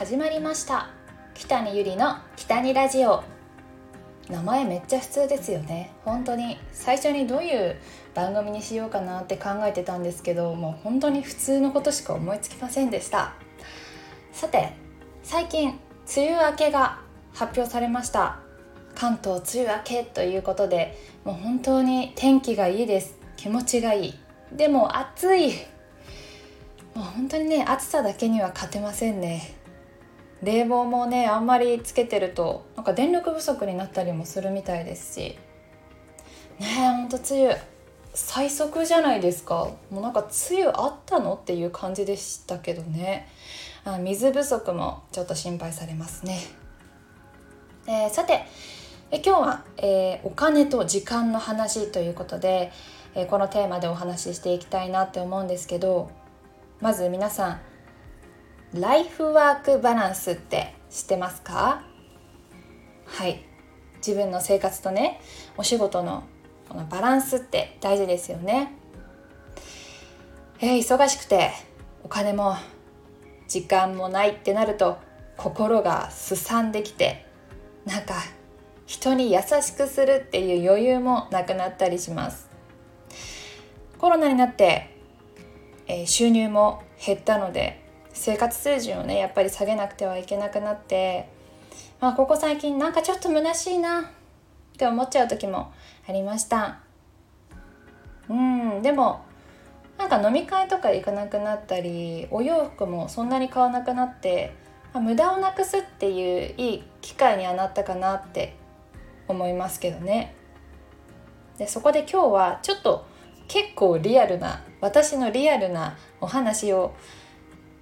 始まりました。北にゆりの北にラジオ。名前めっちゃ普通ですよね。本当に。最初にどういう番組にしようかなって考えてたんですけどもう本当に普通のことしか思いつきませんでした。さて最近梅雨明けが発表されました。関東梅雨明けということでもう本当に天気がいいです。気持ちがいい。でも暑い。もう本当にね暑さだけには勝てませんね。冷房もねあんまりつけてるとなんか電力不足になったりもするみたいですし。ねえほんと梅雨最速じゃないですか。もうなんか梅雨あったのっていう感じでしたけどね。あ水不足もちょっと心配されますね、えー、さてえ今日は、えー、お金と時間の話ということで、えー、このテーマでお話ししていきたいなって思うんですけどまず皆さんライフワークバランスって知ってますか？はい。自分の生活とねお仕事のこのバランスって大事ですよね。えー、忙しくてお金も時間もないってなると心がすさんできてなんか人に優しくするっていう余裕もなくなったりします。コロナになって、えー、収入も減ったので生活水準をねやっぱり下げなくてはいけなくなって、まあ、ここ最近なんかちょっと虚しいなって思っちゃう時もありました。うんでもなんか飲み会とか行かなくなったりお洋服もそんなに買わなくなって、まあ、無駄をなくすっていういい機会にはなったかなって思いますけどね。でそこで今日はちょっと結構リアルな私のリアルなお話を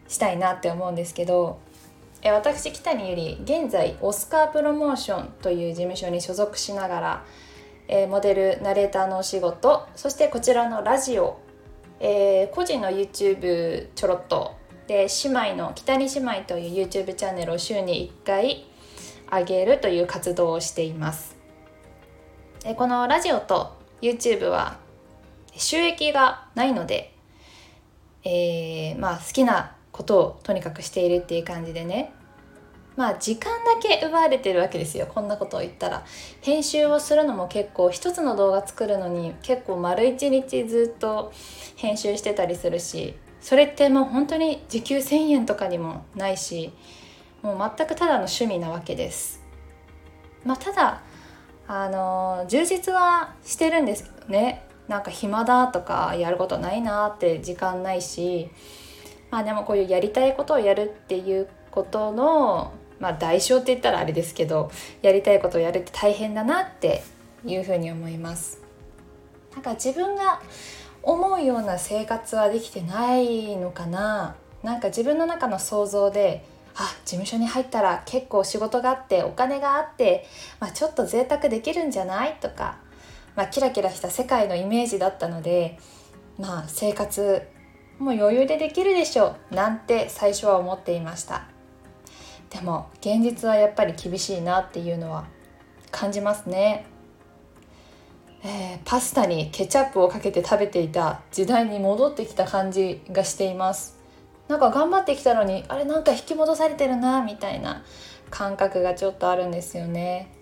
したいなって思うんですけどえ私北にゆり現在オスカープロモーションという事務所に所属しながら、えモデルナレーターのお仕事そしてこちらのラジオ、えー、個人の YouTube ちょろっとで姉妹の北に姉妹という YouTube チャンネルを週に1回上げるという活動をしています。えこのラジオと YouTube は収益がないので、えー、まあ好きなことをとにかくしているっていう感じでね。まあ時間だけ奪われてるわけですよ。こんなことを言ったら。編集をするのも結構一つの動画作るのに結構丸一日ずっと編集してたりするしそれってもう本当に時給1,000円とかにもないしもう全くただの趣味なわけです。まあただあの充実はしてるんですけどね。なんか暇だとかやることないなって時間ないしまあでもこういうやりたいことをやるっていうことの、まあ、代償って言ったらあれですけどやりたいことをやるって大変だなっていうふうに思います。なんか自分が思うような生活はできてないのかな？なんか自分の中の想像であ事務所に入ったら結構仕事があってお金があって、まあ、ちょっと贅沢できるんじゃない？とか、まあ、キラキラした世界のイメージだったので、まあ、生活もう余裕でできるでしょうなんて最初は思っていました。でも現実はやっぱり厳しいなっていうのは感じますね、えー、パスタにケチャップをかけて食べていた時代に戻ってきた感じがしています。なんか頑張ってきたのにあれなんか引き戻されてるなみたいな感覚がちょっとあるんですよね。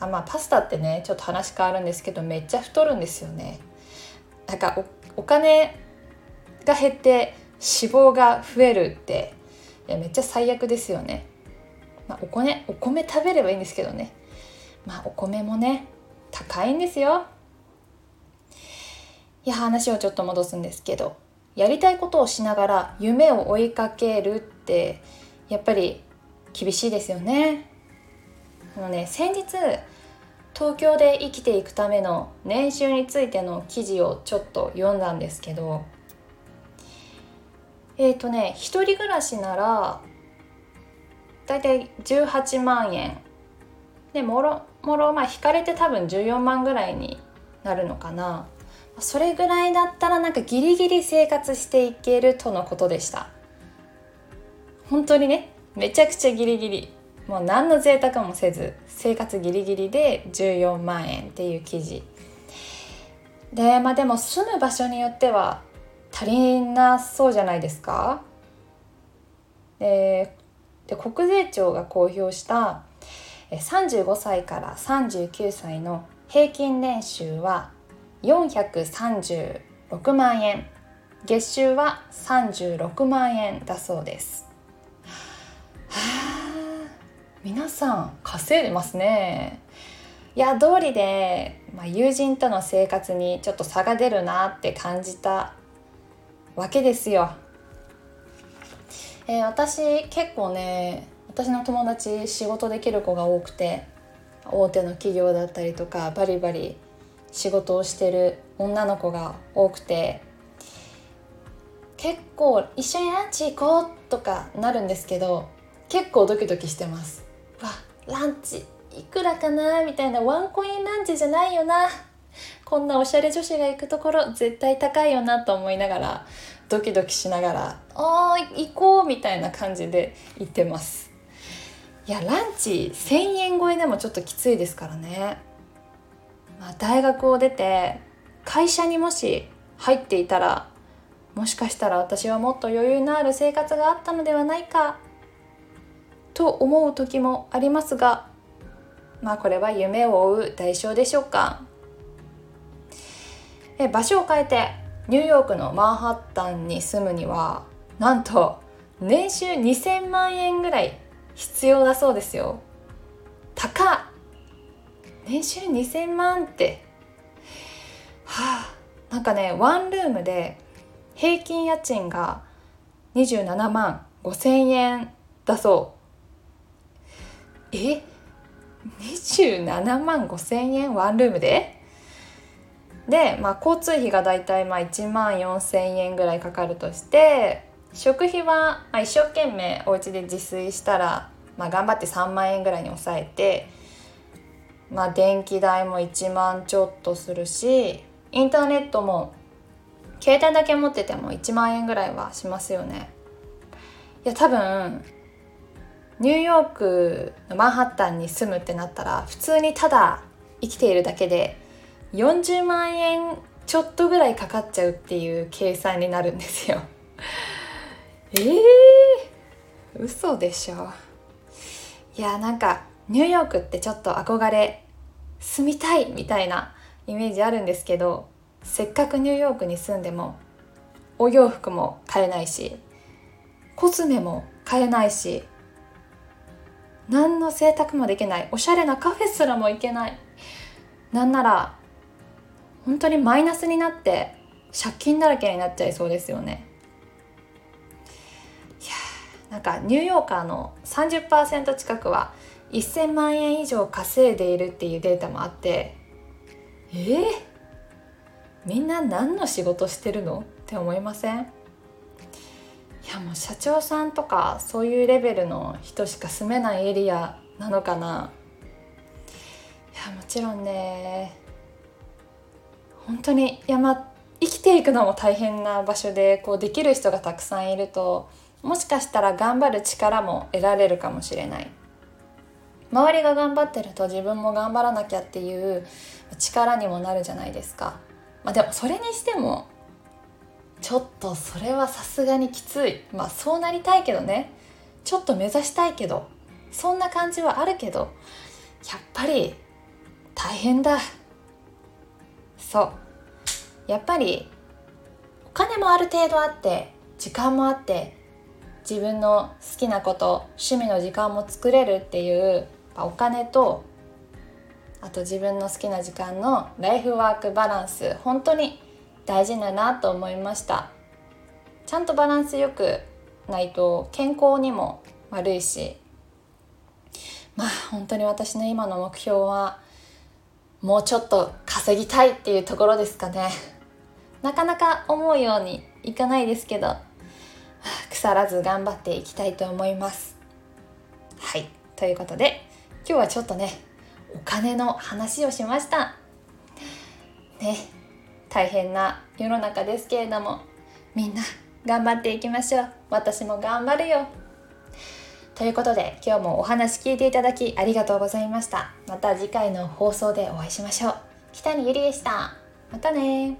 あまあパスタってねちょっと話変わるんですけどめっちゃ太るんですよね。なんかお金が減って脂肪が増えるっていやめっちゃ最悪ですよね。まあ、お米お米食べればいいんですけどね。まあお米もね高いんですよ。いや話をちょっと戻すんですけどやりたいことをしながら夢を追いかけるってやっぱり厳しいですよね。あのね先日東京で生きていくための年収についての記事をちょっと読んだんですけどえっ、ー、とね一人暮らしならだいたい18万円。でもろもろまあ引かれて多分14万ぐらいになるのかな。それぐらいだったらなんかギリギリ生活していけるとのことでした。本当にねめちゃくちゃギリギリ。もう何の贅沢もせず生活ギリギリで14万円っていう記事。でまあでも住む場所によっては足りなそうじゃないですか？でで国税庁が公表した35歳から39歳の平均年収は436万円。月収は36万円だそうです。はあ皆さん稼いでますね。いや通りで、まあ、友人との生活にちょっと差が出るなって感じたわけですよ、えー、私結構ね私の友達仕事できる子が多くて大手の企業だったりとかバリバリ仕事をしてる女の子が多くて結構一緒にランチ行こうとかなるんですけど結構ドキドキしてます。わランチいくらかなみたいなワンコインランチじゃないよな。こんなおしゃれ女子が行くところ絶対高いよなと思いながらドキドキしながら「あー行こう」みたいな感じで行ってます。いやランチ1,000円超えでもちょっときついですからね、まあ、大学を出て会社にもし入っていたらもしかしたら私はもっと余裕のある生活があったのではないかと思う時もありますがまあこれは夢を追う代償でしょうか。え場所を変えてニューヨークのマンハッタンに住むにはなんと年収2000万円ぐらい必要だそうですよ。高っ。年収2000万って。はあなんかねワンルームで平均家賃が27万5千円だそう。え？27万5千円ワンルームで？で、まあ、交通費がだいたいまあ1万4千円ぐらいかかるとして食費はまあ一生懸命お家で自炊したら、まあ、頑張って3万円ぐらいに抑えて、まあ、電気代も1万ちょっとするしインターネットも携帯だけ持ってても1万円ぐらいはしますよね。いや多分ニューヨークのマンハッタンに住むってなったら普通にただ生きているだけで40万円ちょっとぐらいかかっちゃうっていう計算になるんですよ。え えー、嘘でしょ。いやなんかニューヨークってちょっと憧れ住みたいみたいなイメージあるんですけどせっかくニューヨークに住んでもお洋服も買えないしコスメも買えないし何の贅沢もできないおしゃれなカフェすらも行けない。なんなら本当にマイナスになって借金だらけになっちゃいそうですよね。いやなんかニューヨーカーの30%近くは1000万円以上稼いでいるっていうデータもあってえー、みんな何の仕事してるのって思いません？いやもう社長さんとかそういうレベルの人しか住めないエリアなのかな。いやもちろんね本当に山生きていくのも大変な場所でこうできる人がたくさんいるともしかしたら頑張る力も得られるかもしれない。周りが頑張ってると自分も頑張らなきゃっていう力にもなるじゃないですか、まあ、でもそれにしてもちょっとそれはさすがにきつい。まあそうなりたいけどね。ちょっと目指したいけど。そんな感じはあるけど。やっぱり大変だ。そう。やっぱりお金もある程度あって時間もあって自分の好きなこと趣味の時間も作れるっていうお金とあと自分の好きな時間のライフワークバランス本当に大事だなと思いました。ちゃんとバランスよくないと健康にも悪いし。まあ本当に私の今の目標はもうちょっと稼ぎたいっていうところですかね。なかなか思うようにいかないですけど腐らず頑張っていきたいと思います。はい。ということで今日はちょっとねお金の話をしました。ね大変な世の中ですけれどもみんな頑張っていきましょう。私も頑張るよ。ということで今日もお話聞いていただきありがとうございました。また次回の放送でお会いしましょう。北にゆりでした。またね